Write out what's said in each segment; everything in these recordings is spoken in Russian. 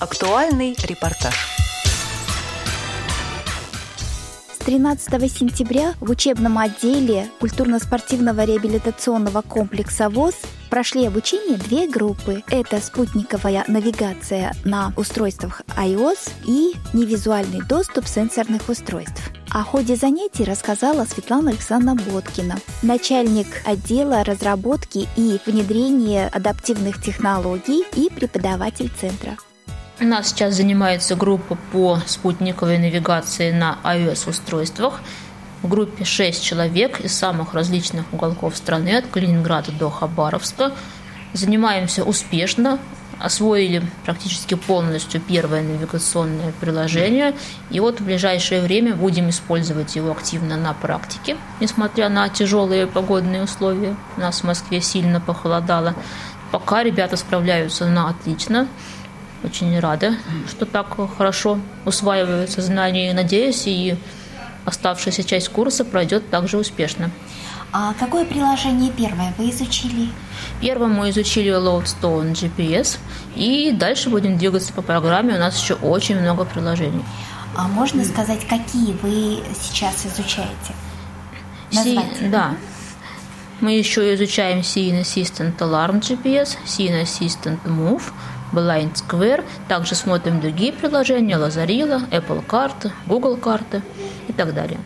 Актуальный репортаж. С 13 сентября в учебном отделе культурно-спортивного реабилитационного комплекса ВОЗ прошли обучение две группы. Это спутниковая навигация на устройствах iOS и невизуальный доступ сенсорных устройств. О ходе занятий рассказала Светлана Александровна Боткина, начальник отдела разработки и внедрения адаптивных технологий и преподаватель центра. Нас сейчас занимается группа по спутниковой навигации на iOS-устройствах. В группе 6 человек из самых различных уголков страны, от Калининграда до Хабаровска. Занимаемся успешно, освоили практически полностью первое навигационное приложение. И вот в ближайшее время будем использовать его активно на практике, несмотря на тяжелые погодные условия. У нас в Москве сильно похолодало. Пока ребята справляются на отлично. Очень рада, что так хорошо усваиваются знания. И надеюсь, и оставшаяся часть курса пройдет также успешно. А какое приложение первое вы изучили? Первым мы изучили Loadstone GPS, и дальше будем двигаться по программе. У нас еще очень много приложений. А можно сказать, какие вы сейчас изучаете? Назвать? Си, да. Мы еще изучаем Scene Assistant Alarm GPS, Scene Assistant Move, Blind Square. Также смотрим другие приложения, Лазарила, Apple карты, Google карты и так далее.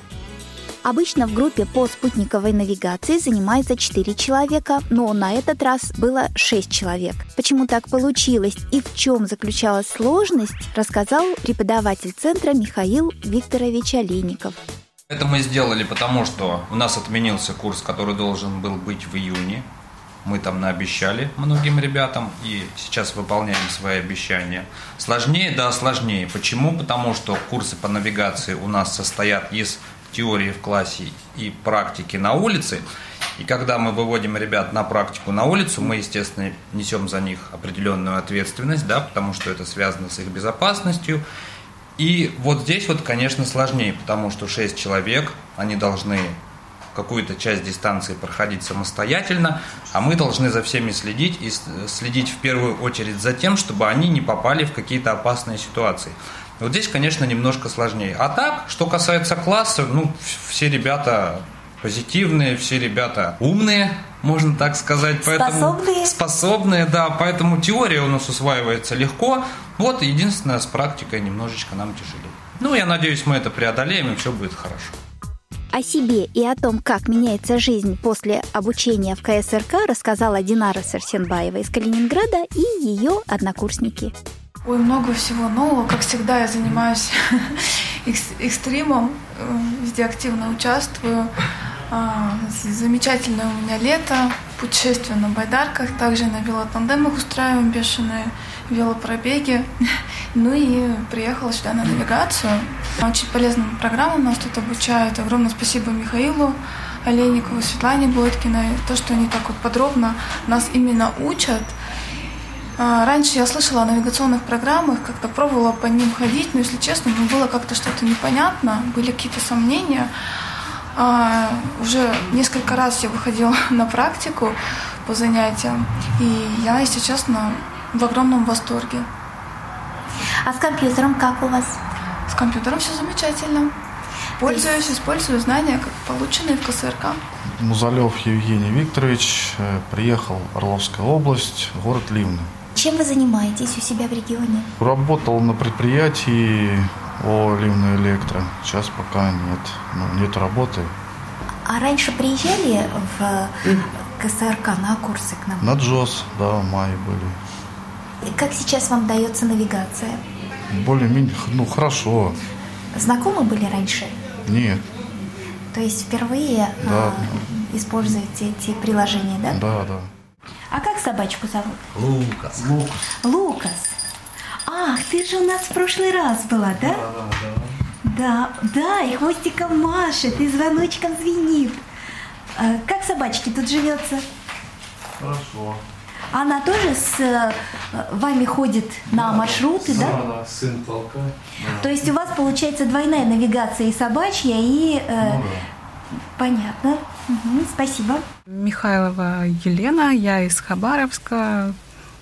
Обычно в группе по спутниковой навигации занимается 4 человека, но на этот раз было 6 человек. Почему так получилось и в чем заключалась сложность, рассказал преподаватель центра Михаил Викторович Олейников. Это мы сделали потому, что у нас отменился курс, который должен был быть в июне. Мы там наобещали многим ребятам и сейчас выполняем свои обещания. Сложнее? Да, сложнее. Почему? Потому что курсы по навигации у нас состоят из теории в классе и практики на улице. И когда мы выводим ребят на практику на улицу, мы, естественно, несем за них определенную ответственность, да, потому что это связано с их безопасностью. И вот здесь вот, конечно, сложнее, потому что 6 человек, они должны какую-то часть дистанции проходить самостоятельно, а мы должны за всеми следить и следить в первую очередь за тем, чтобы они не попали в какие-то опасные ситуации. Вот здесь, конечно, немножко сложнее. А так, что касается класса, ну, все ребята позитивные, все ребята умные, можно так сказать. Поэтому способные. Способные, да. Поэтому теория у нас усваивается легко. Вот единственное, с практикой немножечко нам тяжелее. Ну, я надеюсь, мы это преодолеем, и все будет хорошо. О себе и о том, как меняется жизнь после обучения в КСРК, рассказала Динара Сарсенбаева из Калининграда и ее однокурсники. Ой, много всего нового. Как всегда, я занимаюсь экстримом, э, везде активно участвую. А, замечательное у меня лето, путешествие на байдарках, также на велотандемах устраиваем бешеные велопробеги. Ну и приехала сюда на навигацию. Очень полезная программа нас тут обучают. Огромное спасибо Михаилу Олейникову, Светлане Бойткиной. То, что они так вот подробно нас именно учат – а, раньше я слышала о навигационных программах, как-то пробовала по ним ходить, но, если честно, мне было как-то что-то непонятно, были какие-то сомнения. А, уже несколько раз я выходила на практику по занятиям, и я, если честно, в огромном восторге. А с компьютером как у вас? С компьютером все замечательно. Пользуюсь, использую знания, как полученные в КСРК. Музалев Евгений Викторович, э, приехал Орловская область, город Ливны. Чем вы занимаетесь у себя в регионе? Работал на предприятии о Ливна Электро. Сейчас пока нет, ну, нет работы. А раньше приезжали в КСРК на курсы к нам? На Джос, да, в мае были. И как сейчас вам дается навигация? Более-менее, ну, хорошо. Знакомы были раньше? Нет. То есть впервые да. а, используете эти приложения, да? Да, да. А как собачку зовут? Лукас. Лукас. Лукас. Ах, ты же у нас в прошлый раз была, да? Да, да. Да, да, и хвостиком машет, и звоночком звенит. А как собачке тут живется? Хорошо. Она тоже с э, вами ходит на маршруты, да? Да, да, сын полка. Да. То есть у вас получается двойная навигация и собачья, и... Э, ну, да. Понятно. Угу, спасибо. Михайлова Елена, я из Хабаровска,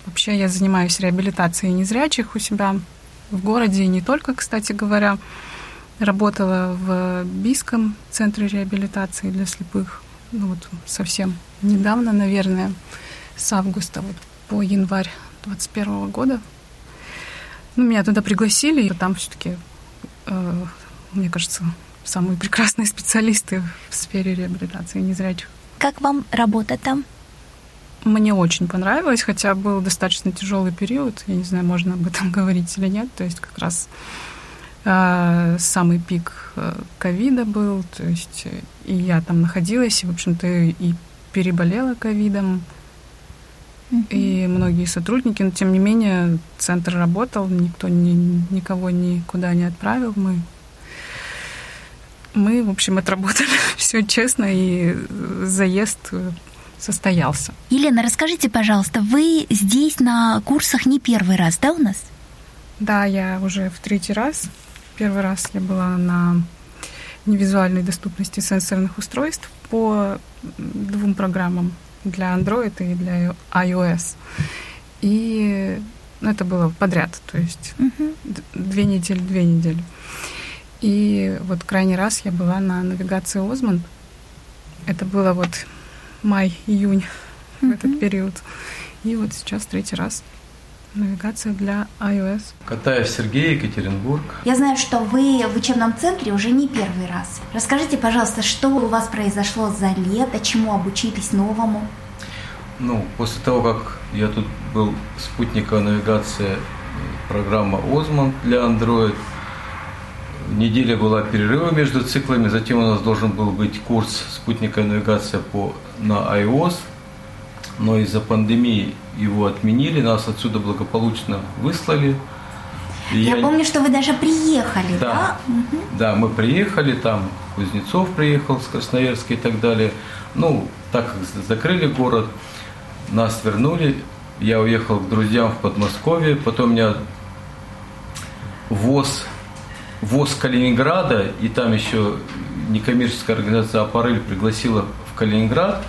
Вообще я занимаюсь реабилитацией незрячих у себя в городе, и не только, кстати говоря. Работала в Бийском центре реабилитации для слепых, ну вот совсем недавно, наверное, с августа вот по январь 2021 года. Ну, меня туда пригласили, и там все-таки, э, мне кажется, самые прекрасные специалисты в сфере реабилитации незрячих. Как вам работа там? Мне очень понравилось, хотя был достаточно тяжелый период. Я не знаю, можно об этом говорить или нет. То есть как раз э, самый пик э, ковида был. То есть э, и я там находилась, и, в общем-то, и переболела ковидом. И многие сотрудники, но тем не менее центр работал, никто ни, никого никуда не отправил. Мы мы, в общем, отработали все честно, и заезд состоялся. Елена, расскажите, пожалуйста, вы здесь на курсах не первый раз, да, у нас? Да, я уже в третий раз. Первый раз я была на невизуальной доступности сенсорных устройств по двум программам для Android и для iOS. И ну, это было подряд, то есть угу. две недели, две недели. И вот крайний раз я была на навигации Озман. Это было вот май-июнь в этот период. И вот сейчас третий раз навигация для iOS. Катаев Сергей, Екатеринбург. Я знаю, что вы в учебном центре уже не первый раз. Расскажите, пожалуйста, что у вас произошло за лето, чему обучились новому? Ну, после того, как я тут был спутниковая навигация, программа Озман для Android – Неделя была перерыва между циклами, затем у нас должен был быть курс спутниковая навигация по, на iOS, но из-за пандемии его отменили, нас отсюда благополучно выслали. я, я помню, что вы даже приехали, да? Да, угу. да мы приехали, там Кузнецов приехал с Красноярска и так далее. Ну, так как закрыли город, нас вернули, я уехал к друзьям в Подмосковье, потом меня ВОЗ ВОЗ Калининграда, и там еще некоммерческая организация «Аппарель» пригласила в Калининград,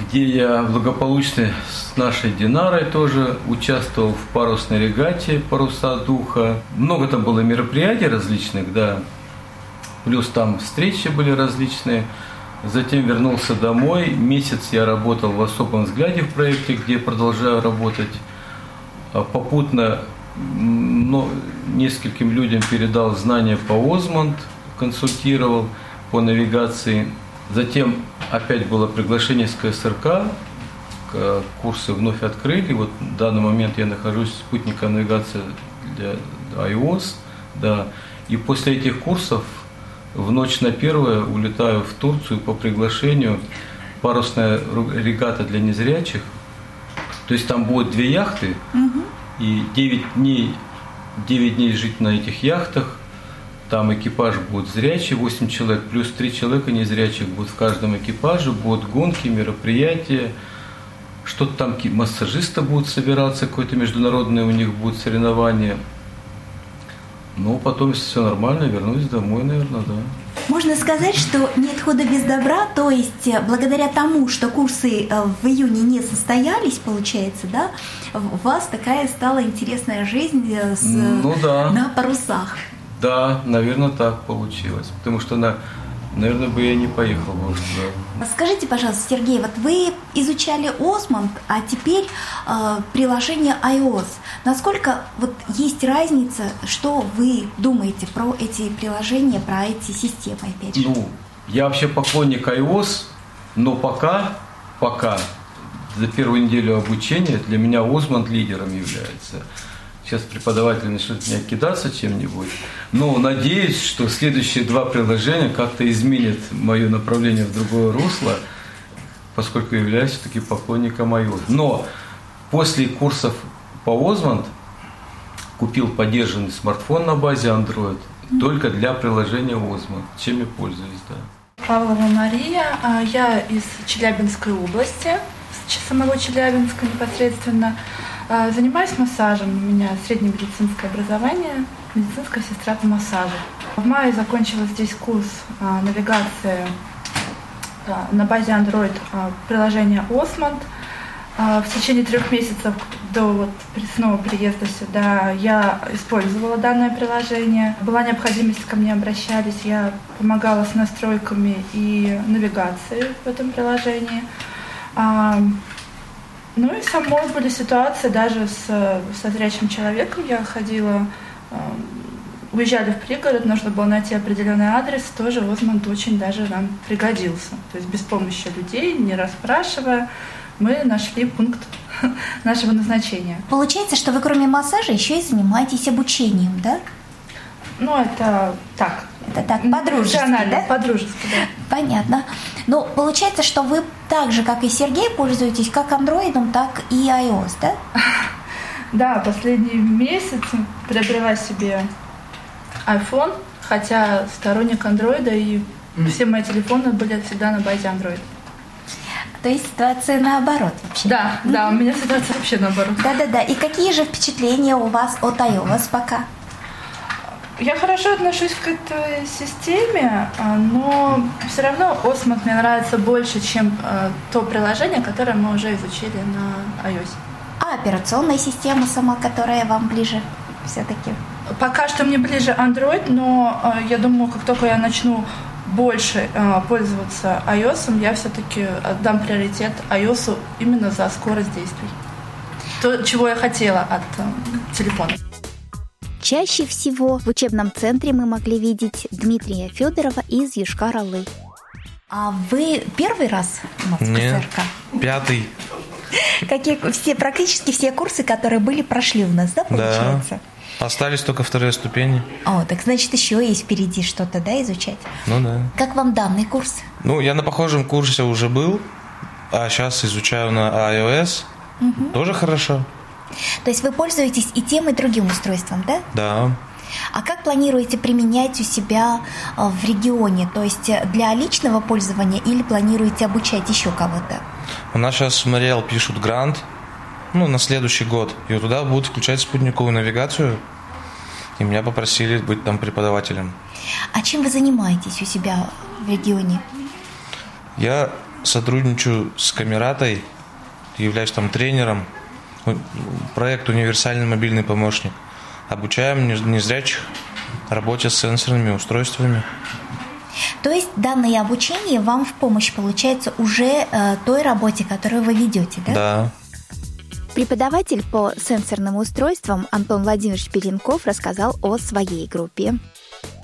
где я благополучно с нашей Динарой тоже участвовал в парусной регате «Паруса духа». Много там было мероприятий различных, да, плюс там встречи были различные. Затем вернулся домой. Месяц я работал в особом взгляде в проекте, где продолжаю работать. А попутно но нескольким людям передал знания по Озмонд, консультировал по навигации. Затем опять было приглашение с КСРК, курсы вновь открыли. Вот в данный момент я нахожусь в спутнике навигации для iOS. Да. И после этих курсов в ночь на первое улетаю в Турцию по приглашению. Парусная регата для незрячих. То есть там будет две яхты. Угу и 9 дней, 9 дней жить на этих яхтах. Там экипаж будет зрячий, 8 человек, плюс 3 человека незрячих будут в каждом экипаже. Будут гонки, мероприятия. Что-то там массажисты будут собираться, какое-то международное у них будет соревнование. Ну, потом, если все нормально, вернусь домой, наверное, да. Можно сказать, что нет хода без добра, то есть э, благодаря тому, что курсы э, в июне не состоялись, получается, да, у вас такая стала интересная жизнь э, с, ну, да. на парусах. Да, наверное, так получилось. Потому что на Наверное, бы я не поехал бы Да. Скажите, пожалуйста, Сергей, вот вы изучали Осмонд, а теперь э, приложение iOS. Насколько вот есть разница, что вы думаете про эти приложения, про эти системы, опять же? Ну, я вообще поклонник iOS, но пока, пока за первую неделю обучения для меня Осмонд лидером является. Сейчас преподаватель начнет меня кидаться чем-нибудь. Но надеюсь, что следующие два приложения как-то изменят мое направление в другое русло, поскольку являюсь все-таки поклонником iOS. Но после курсов по Osmond купил поддержанный смартфон на базе Android только для приложения Osmond, чем я пользуюсь, да. Павлова Мария, а, я из Челябинской области, самого Челябинска непосредственно. А, занимаюсь массажем. У меня среднее медицинское образование, медицинская сестра по массажу. В мае закончила здесь курс а, навигации а, на базе Android приложения Osmond. В течение трех месяцев до вот снова приезда сюда я использовала данное приложение. Была необходимость, ко мне обращались, я помогала с настройками и навигацией в этом приложении. Ну и самой были ситуации даже с, со зрячим человеком. Я ходила, уезжали в пригород, нужно было найти определенный адрес, тоже Озмонд очень даже нам пригодился. То есть без помощи людей, не расспрашивая, мы нашли пункт нашего назначения. Получается, что вы кроме массажа еще и занимаетесь обучением, да? Ну, это так. Это так, по-дружески, да? По-дружески, да. Понятно. Ну, получается, что вы так же, как и Сергей, пользуетесь как андроидом, так и iOS, да? Да, последний месяц приобрела себе iPhone, хотя сторонник андроида, и все мои телефоны были всегда на базе Android. То есть ситуация наоборот вообще. Да, да, у меня ситуация вообще наоборот. Да-да-да. И какие же впечатления у вас от iOS пока? Я хорошо отношусь к этой системе, а, но все равно Osmond мне нравится больше, чем а, то приложение, которое мы уже изучили на iOS. А операционная система сама, которая вам ближе все-таки? Пока что мне ближе Android, но а, я думаю, как только я начну больше пользоваться iOS, я все-таки отдам приоритет iOS именно за скорость действий. То, чего я хотела от телефона. Чаще всего в учебном центре мы могли видеть Дмитрия Федорова из Юшкар-Олы. А вы первый раз у нас Нет, в пятый. Какие все, практически все курсы, которые были, прошли у нас, да, получается? Да. Остались только вторые ступени. О, так значит, еще есть впереди что-то, да, изучать? Ну да. Как вам данный курс? Ну, я на похожем курсе уже был, а сейчас изучаю на iOS. Угу. Тоже хорошо. То есть вы пользуетесь и тем, и другим устройством, да? Да. А как планируете применять у себя э, в регионе? То есть для личного пользования или планируете обучать еще кого-то? У нас сейчас в Мариэл пишут грант ну, на следующий год. И туда будут включать спутниковую навигацию. И меня попросили быть там преподавателем. А чем вы занимаетесь у себя в регионе? Я сотрудничаю с Камератой, являюсь там тренером. Проект «Универсальный мобильный помощник». Обучаем незрячих работе с сенсорными устройствами. То есть данное обучение вам в помощь получается уже э, той работе, которую вы ведете, да? Да. Преподаватель по сенсорным устройствам Антон Владимирович Перенков рассказал о своей группе.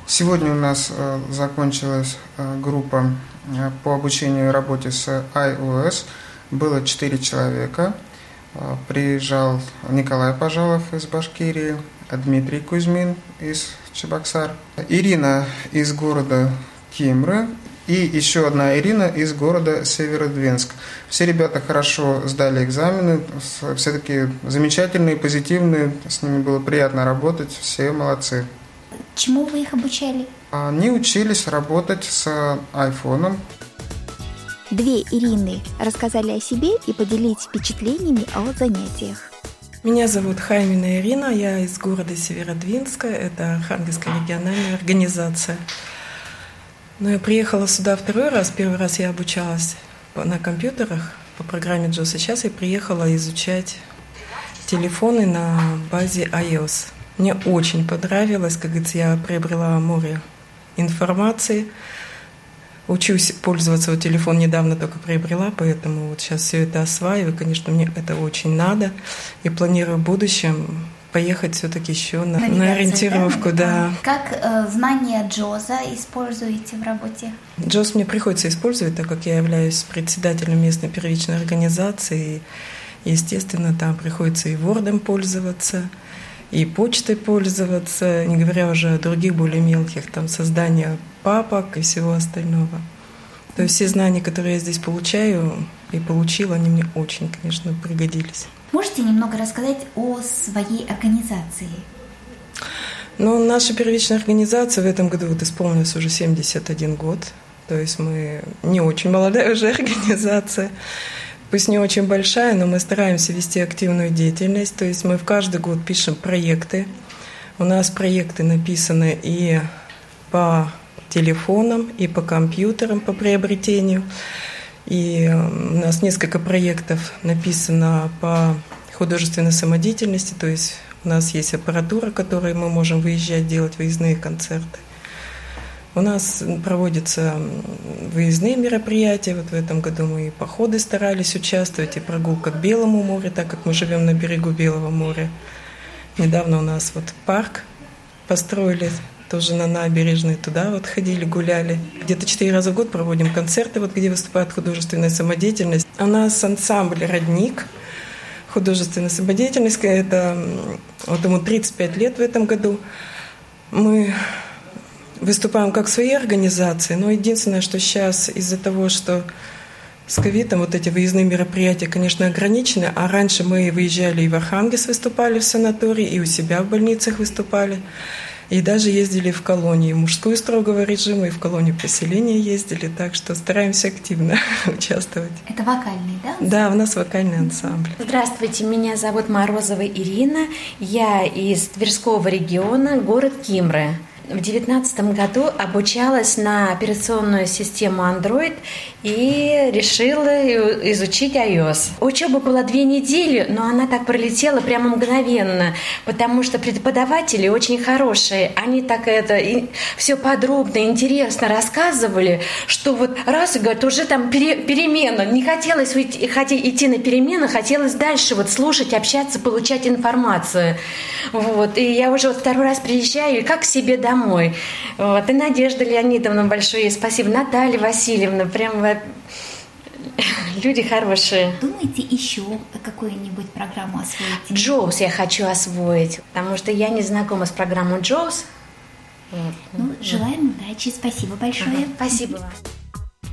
Сегодня у нас э, закончилась э, группа э, по обучению и работе с iOS. Было 4 человека. Приезжал Николай Пожалов из Башкирии, Дмитрий Кузьмин из Чебоксар, Ирина из города Кимры и еще одна Ирина из города Северодвинск. Все ребята хорошо сдали экзамены, все таки замечательные, позитивные, с ними было приятно работать, все молодцы. Чему вы их обучали? Они учились работать с айфоном. Две Ирины рассказали о себе и поделились впечатлениями о занятиях. Меня зовут Хаймина Ирина, я из города Северодвинска, это Архангельская региональная организация. Но я приехала сюда второй раз. Первый раз я обучалась на компьютерах по программе JOS. Сейчас я приехала изучать телефоны на базе iOS. Мне очень понравилось, как говорится, я приобрела море информации. Учусь пользоваться, вот телефон недавно только приобрела, поэтому вот сейчас все это осваиваю. Конечно, мне это очень надо. И планирую в будущем поехать все-таки еще на, на ориентировку, да. да. Как э, знание Джоза используете в работе? Джоз мне приходится использовать, так как я являюсь председателем местной первичной организации. И, естественно, там приходится и Word пользоваться, и почтой пользоваться, не говоря уже о других более мелких, там создания папок и всего остального. То есть все знания, которые я здесь получаю и получила, они мне очень, конечно, пригодились. Можете немного рассказать о своей организации? Ну, наша первичная организация в этом году вот исполнилась уже 71 год. То есть мы не очень молодая уже организация. Пусть не очень большая, но мы стараемся вести активную деятельность. То есть мы в каждый год пишем проекты. У нас проекты написаны и по телефонам, и по компьютерам по приобретению. И у нас несколько проектов написано по художественной самодеятельности, то есть у нас есть аппаратура, которой мы можем выезжать, делать выездные концерты. У нас проводятся выездные мероприятия. Вот в этом году мы и походы старались участвовать, и прогулка к Белому морю, так как мы живем на берегу Белого моря. Недавно у нас вот парк построили тоже на набережной, туда вот ходили, гуляли. Где-то четыре раза в год проводим концерты, вот где выступает художественная самодеятельность. У нас ансамбль «Родник», художественная самодеятельность, это вот ему 35 лет в этом году. Мы выступаем как свои организации, но единственное, что сейчас из-за того, что с ковидом вот эти выездные мероприятия, конечно, ограничены, а раньше мы выезжали и в Архангельск выступали в санатории, и у себя в больницах выступали, и даже ездили в колонии мужскую строгого режима, и в колонию поселения ездили, так что стараемся активно участвовать. Это вокальный, да? Да, у нас вокальный ансамбль. Здравствуйте, меня зовут Морозова Ирина, я из Тверского региона, город Кимры в 2019 году обучалась на операционную систему Android и решила изучить iOS. Учеба была две недели, но она так пролетела прямо мгновенно, потому что преподаватели очень хорошие. Они так это и все подробно, интересно рассказывали, что вот раз и говорят, уже там пере, перемена. Не хотелось идти, идти на перемену, хотелось дальше вот слушать, общаться, получать информацию. Вот. И я уже вот второй раз приезжаю, и как к себе домой. Вот. И Надежда Леонидовна большое спасибо. Наталья Васильевна, прям люди хорошие. Думаете еще какую-нибудь программу освоить? Джоус я хочу освоить, потому что я не знакома с программой Джоус. Ну, желаем удачи. Спасибо большое. Ага, спасибо.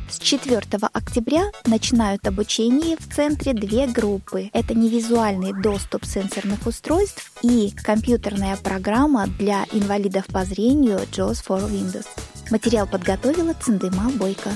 С 4 октября начинают обучение в центре две группы. Это невизуальный доступ сенсорных устройств и компьютерная программа для инвалидов по зрению JAWS for Windows. Материал подготовила Циндыма Бойко.